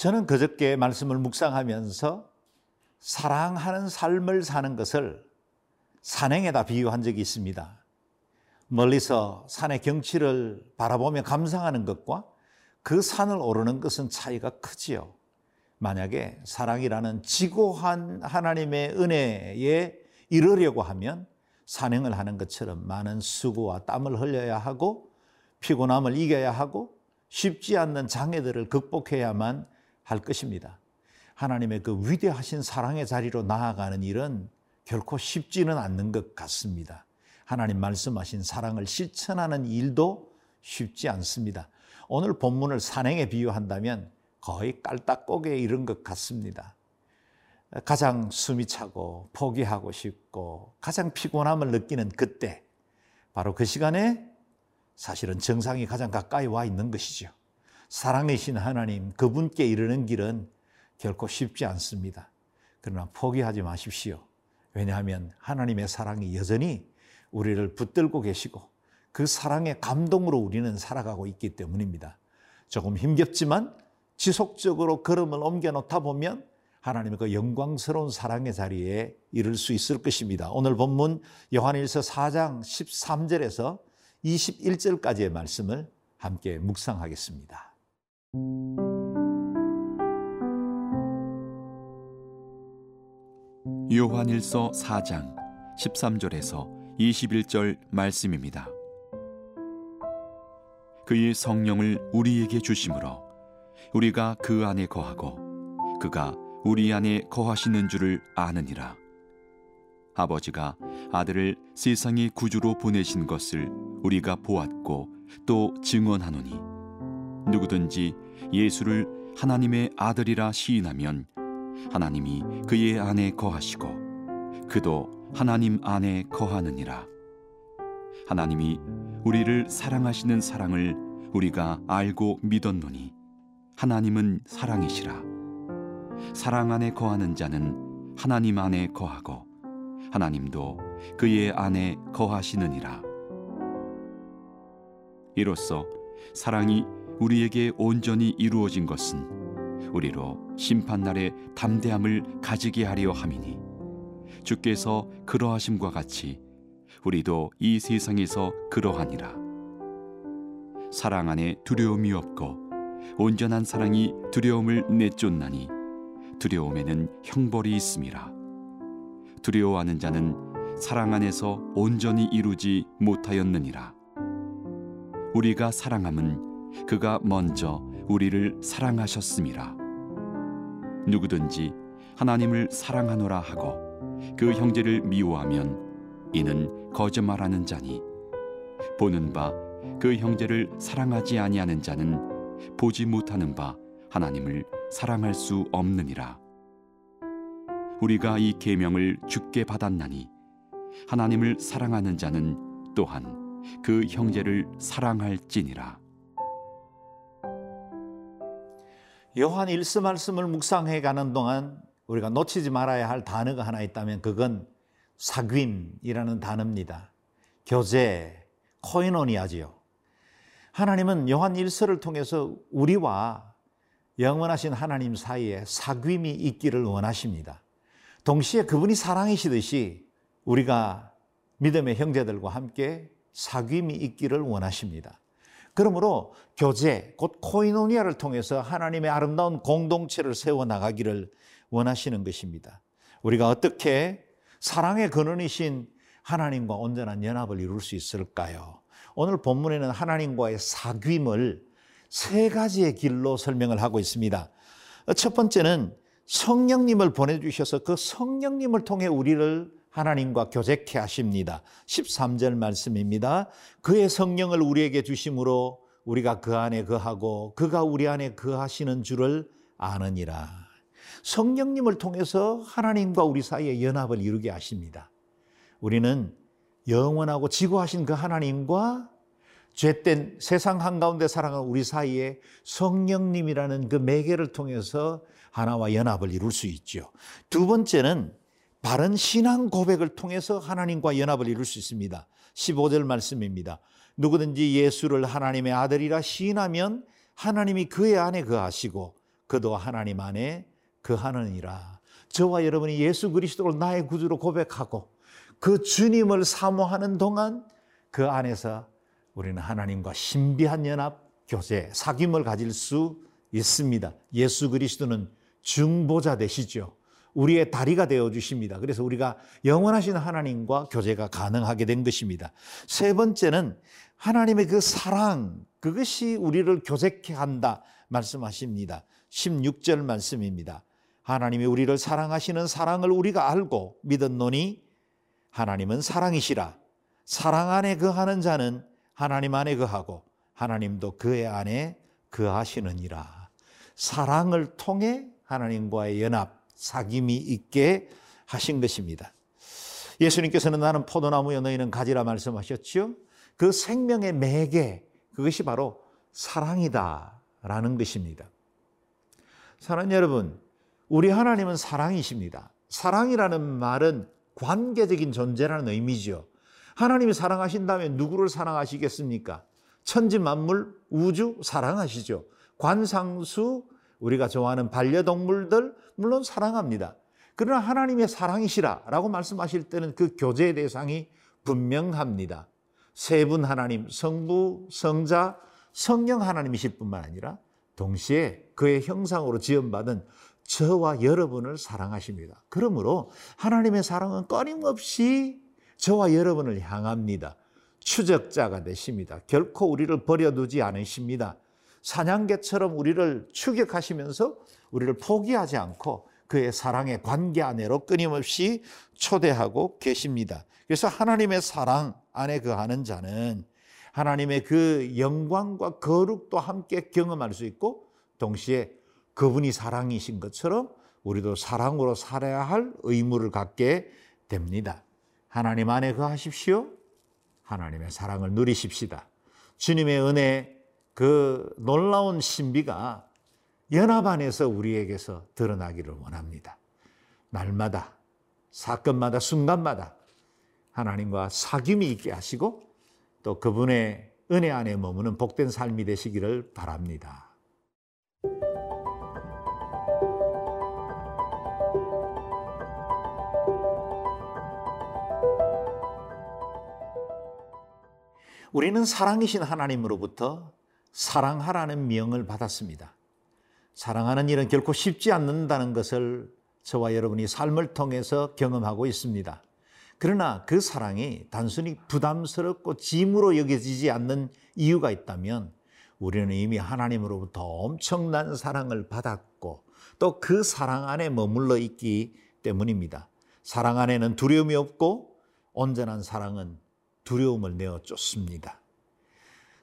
저는 그저께 말씀을 묵상하면서 사랑하는 삶을 사는 것을 산행에다 비유한 적이 있습니다. 멀리서 산의 경치를 바라보며 감상하는 것과 그 산을 오르는 것은 차이가 크지요. 만약에 사랑이라는 지고한 하나님의 은혜에 이르려고 하면 산행을 하는 것처럼 많은 수고와 땀을 흘려야 하고 피곤함을 이겨야 하고 쉽지 않는 장애들을 극복해야만 할 것입니다. 하나님의 그 위대하신 사랑의 자리로 나아가는 일은 결코 쉽지는 않는 것 같습니다. 하나님 말씀하신 사랑을 실천하는 일도 쉽지 않습니다. 오늘 본문을 산행에 비유한다면 거의 깔딱고개에 이른 것 같습니다. 가장 숨이 차고 포기하고 싶고 가장 피곤함을 느끼는 그때 바로 그 시간에 사실은 정상이 가장 가까이 와 있는 것이죠. 사랑이신 하나님 그분께 이르는 길은 결코 쉽지 않습니다. 그러나 포기하지 마십시오. 왜냐하면 하나님의 사랑이 여전히 우리를 붙들고 계시고 그 사랑의 감동으로 우리는 살아가고 있기 때문입니다. 조금 힘겹지만 지속적으로 걸음을 옮겨 놓다 보면 하나님의 그 영광스러운 사랑의 자리에 이를 수 있을 것입니다. 오늘 본문 요한일서 4장 13절에서 21절까지의 말씀을 함께 묵상하겠습니다. 요한일서 4장 13절에서 21절 말씀입니다. 그의 성령을 우리에게 주심으로 우리가 그 안에 거하고 그가 우리 안에 거하시는 줄을 아느니라. 아버지가 아들을 세상의 구주로 보내신 것을 우리가 보았고 또 증언하노니 누구든지 예수를 하나님의 아들이라 시인하면 하나님이 그의 안에 거하시고 그도 하나님 안에 거하느니라. 하나님이 우리를 사랑하시는 사랑을 우리가 알고 믿었노니 하나님은 사랑이시라. 사랑 안에 거하는 자는 하나님 안에 거하고 하나님도 그의 안에 거하시느니라. 이로써 사랑이 우리에게 온전히 이루어진 것은 우리로 심판날에 담대함을 가지게 하려 함이니 주께서 그러하심과 같이 우리도 이 세상에서 그러하니라. 사랑 안에 두려움이 없고 온전한 사랑이 두려움을 내쫓나니 두려움에는 형벌이 있음이라. 두려워하는 자는 사랑 안에서 온전히 이루지 못하였느니라. 우리가 사랑함은 그가 먼저 우리를 사랑하셨음이라. 누구든지 하나님을 사랑하노라 하고 그 형제를 미워하면 이는 거짓말하는 자니 보는 바 그 형제를 사랑하지 아니하는 자는 보지 못하는 바 하나님을 사랑할 수 없느니라. 우리가 이 계명을 주께 받았나니 하나님을 사랑하는 자는 또한 그 형제를 사랑할지니라. 요한 일서 말씀을 묵상해 가는 동안 우리가 놓치지 말아야 할 단어가 하나 있다면 그건 사귐이라는 단어입니다. 교제, 코이노니아지요. 하나님은 요한 일서를 통해서 우리와 영원하신 하나님 사이에 사귐이 있기를 원하십니다. 동시에 그분이 사랑이시듯이 우리가 믿음의 형제들과 함께 사귐이 있기를 원하십니다. 그러므로 교제, 곧 코이노니아를 통해서 하나님의 아름다운 공동체를 세워 나가기를 원하시는 것입니다. 우리가 어떻게 사랑의 근원이신 하나님과 온전한 연합을 이룰 수 있을까요? 오늘 본문에는 하나님과의 사귐을 세 가지의 길로 설명을 하고 있습니다. 첫 번째는 성령님을 보내주셔서 그 성령님을 통해 우리를 하나님과 교제케 하십니다. 13절 말씀입니다. 그의 성령을 우리에게 주심으로 우리가 그 안에 거하고 그가 우리 안에 거하시는 줄을 아느니라. 성령님을 통해서 하나님과 우리 사이에 연합을 이루게 하십니다. 우리는 영원하고 지고하신 그 하나님과 죄된 세상 한가운데 살아가는 우리 사이에 성령님이라는 그 매개를 통해서 하나와 연합을 이룰 수 있죠. 두 번째는 바른 신앙 고백을 통해서 하나님과 연합을 이룰 수 있습니다. 15절 말씀입니다. 누구든지 예수를 하나님의 아들이라 시인하면 하나님이 그의 안에 거하시고 그도 하나님 안에 그하느니라. 저와 여러분이 예수 그리스도를 나의 구주로 고백하고 그 주님을 사모하는 동안 그 안에서 우리는 하나님과 신비한 연합, 교제, 사귐을 가질 수 있습니다. 예수 그리스도는 중보자 되시죠. 우리의 다리가 되어 주십니다. 그래서 우리가 영원하신 하나님과 교제가 가능하게 된 것입니다. 세 번째는 하나님의 그 사랑, 그것이 우리를 교제케 한다 말씀하십니다. 16절 말씀입니다. 하나님이 우리를 사랑하시는 사랑을 우리가 알고 믿었노니 하나님은 사랑이시라. 사랑 안에 거하는 자는 하나님 안에 거하고 하나님도 그의 안에 거하시느니라. 사랑을 통해 하나님과의 연합, 사귐이 있게 하신 것입니다. 예수님께서는 나는 포도나무여 너희는 가지라 말씀하셨지요. 그 생명의 매개 그것이 바로 사랑이다라는 것입니다. 사랑 여러분, 우리 하나님은 사랑이십니다. 사랑이라는 말은 관계적인 존재라는 의미죠. 하나님이 사랑하신다면 누구를 사랑하시겠습니까? 천지 만물, 우주 사랑하시죠. 관상수, 우리가 좋아하는 반려동물들, 물론 사랑합니다. 그러나 하나님의 사랑이시라라고 말씀하실 때는 그 교제의 대상이 분명합니다. 세 분 하나님, 성부, 성자, 성령 하나님이실 뿐만 아니라 동시에 그의 형상으로 지음받은 저와 여러분을 사랑하십니다. 그러므로 하나님의 사랑은 끊임없이 저와 여러분을 향합니다. 추적자가 되십니다. 결코 우리를 버려두지 않으십니다. 사냥개처럼 우리를 추격하시면서 우리를 포기하지 않고 그의 사랑의 관계 안에로 끊임없이 초대하고 계십니다. 그래서 하나님의 사랑 안에 거하는 자는 하나님의 그 영광과 거룩도 함께 경험할 수 있고 동시에 그분이 사랑이신 것처럼 우리도 사랑으로 살아야 할 의무를 갖게 됩니다. 하나님 안에 거하십시오. 하나님의 사랑을 누리십시다. 주님의 은혜, 그 놀라운 신비가 연합 안에서 우리에게서 드러나기를 원합니다. 날마다, 사건마다, 순간마다 하나님과 사귐이 있게 하시고 또 그분의 은혜 안에 머무는 복된 삶이 되시기를 바랍니다. 우리는 사랑이신 하나님으로부터 사랑하라는 명을 받았습니다. 사랑하는 일은 결코 쉽지 않는다는 것을 저와 여러분이 삶을 통해서 경험하고 있습니다. 그러나 그 사랑이 단순히 부담스럽고 짐으로 여겨지지 않는 이유가 있다면 우리는 이미 하나님으로부터 엄청난 사랑을 받았고 또 그 사랑 안에 머물러 있기 때문입니다. 사랑 안에는 두려움이 없고 온전한 사랑은 두려움을 내어 쫓습니다.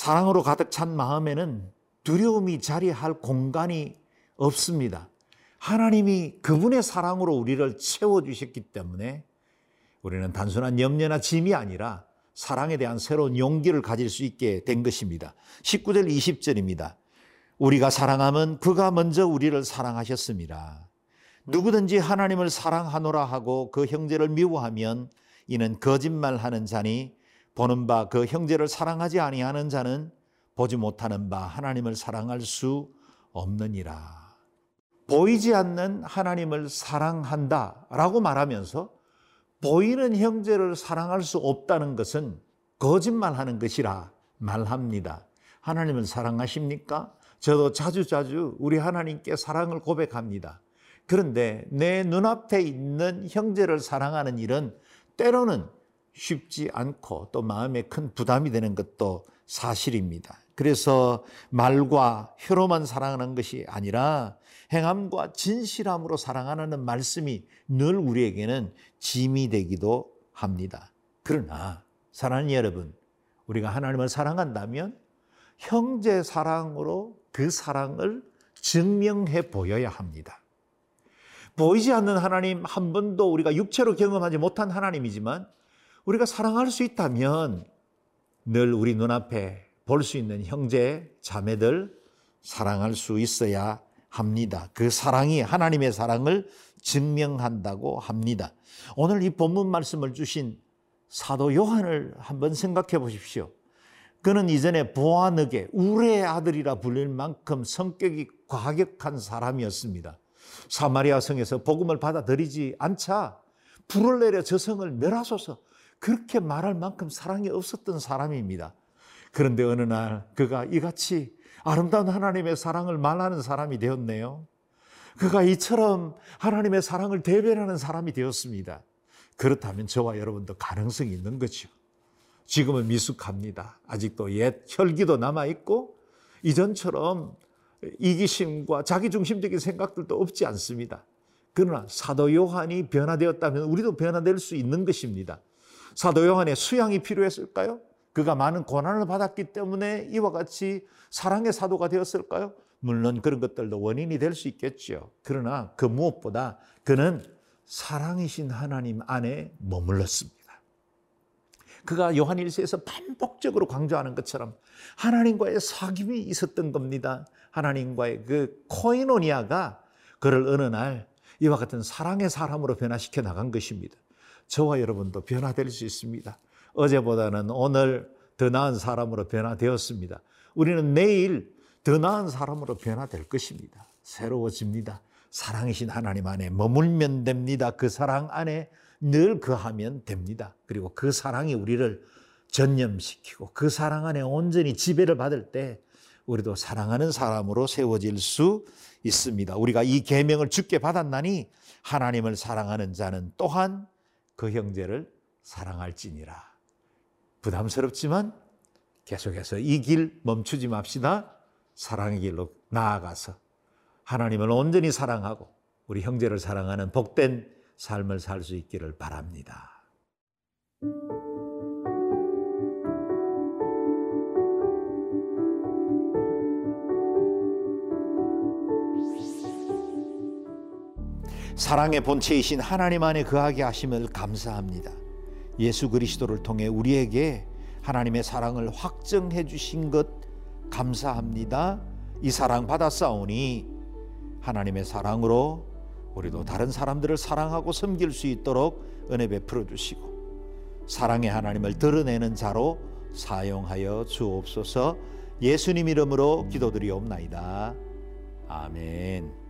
사랑으로 가득 찬 마음에는 두려움이 자리할 공간이 없습니다. 하나님이 그분의 사랑으로 우리를 채워주셨기 때문에 우리는 단순한 염려나 짐이 아니라 사랑에 대한 새로운 용기를 가질 수 있게 된 것입니다. 19절 20절입니다. 우리가 사랑하면 그가 먼저 우리를 사랑하셨습니다. 누구든지 하나님을 사랑하노라 하고 그 형제를 미워하면 이는 거짓말하는 자니 보는 바 그 형제를 사랑하지 아니하는 자는 보지 못하는 바 하나님을 사랑할 수 없느니라. 보이지 않는 하나님을 사랑한다 라고 말하면서 보이는 형제를 사랑할 수 없다는 것은 거짓말하는 것이라 말합니다. 하나님을 사랑하십니까? 저도 자주자주 우리 하나님께 사랑을 고백합니다. 그런데 내 눈앞에 있는 형제를 사랑하는 일은 때로는 쉽지 않고 또 마음에 큰 부담이 되는 것도 사실입니다. 그래서 말과 혀로만 사랑하는 것이 아니라 행함과 진실함으로 사랑하는 말씀이 늘 우리에게는 짐이 되기도 합니다. 그러나 사랑하는 여러분, 우리가 하나님을 사랑한다면 형제 사랑으로 그 사랑을 증명해 보여야 합니다. 보이지 않는 하나님 한 번도 우리가 육체로 경험하지 못한 하나님이지만 우리가 사랑할 수 있다면 늘 우리 눈앞에 볼 수 있는 형제, 자매들 사랑할 수 있어야 합니다. 그 사랑이 하나님의 사랑을 증명한다고 합니다. 오늘 이 본문 말씀을 주신 사도 요한을 한번 생각해 보십시오. 그는 이전에 보아느게 우레의 아들이라 불릴 만큼 성격이 과격한 사람이었습니다. 사마리아 성에서 복음을 받아들이지 않자 불을 내려 저 성을 멸하소서 그렇게 말할 만큼 사랑이 없었던 사람입니다. 그런데 어느 날 그가 이같이 아름다운 하나님의 사랑을 말하는 사람이 되었네요. 그가 이처럼 하나님의 사랑을 대변하는 사람이 되었습니다. 그렇다면 저와 여러분도 가능성이 있는 거죠. 지금은 미숙합니다. 아직도 옛 혈기도 남아있고, 이전처럼 이기심과 자기중심적인 생각들도 없지 않습니다. 그러나 사도 요한이 변화되었다면 우리도 변화될 수 있는 것입니다. 사도 요한의 수양이 필요했을까요? 그가 많은 고난을 받았기 때문에 이와 같이 사랑의 사도가 되었을까요? 물론 그런 것들도 원인이 될 수 있겠죠. 그러나 그 무엇보다 그는 사랑이신 하나님 안에 머물렀습니다. 그가 요한 1세에서 반복적으로 강조하는 것처럼 하나님과의 사귐이 있었던 겁니다. 하나님과의 그 코이노니아가 그를 어느 날 이와 같은 사랑의 사람으로 변화시켜 나간 것입니다. 저와 여러분도 변화될 수 있습니다. 어제보다는 오늘 더 나은 사람으로 변화되었습니다. 우리는 내일 더 나은 사람으로 변화될 것입니다. 새로워집니다. 사랑이신 하나님 안에 머물면 됩니다. 그 사랑 안에 늘 거하면 됩니다. 그리고 그 사랑이 우리를 전념시키고 그 사랑 안에 온전히 지배를 받을 때 우리도 사랑하는 사람으로 세워질 수 있습니다. 우리가 이 계명을 주께 받았나니 하나님을 사랑하는 자는 또한 그 형제를 사랑할지니라. 부담스럽지만 계속해서 이 길 멈추지 맙시다. 사랑의 길로 나아가서 하나님을 온전히 사랑하고 우리 형제를 사랑하는 복된 삶을 살 수 있기를 바랍니다. 사랑의 본체이신 하나님 안에 거하게 하심을 감사합니다. 예수 그리스도를 통해 우리에게 하나님의 사랑을 확정해 주신 것 감사합니다. 이 사랑 받았사오니 하나님의 사랑으로 우리도 다른 사람들을 사랑하고 섬길 수 있도록 은혜 베풀어 주시고 사랑의 하나님을 드러내는 자로 사용하여 주옵소서 예수님 이름으로 기도드리옵나이다. 아멘.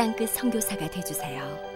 땅끝 성교사가 되주세요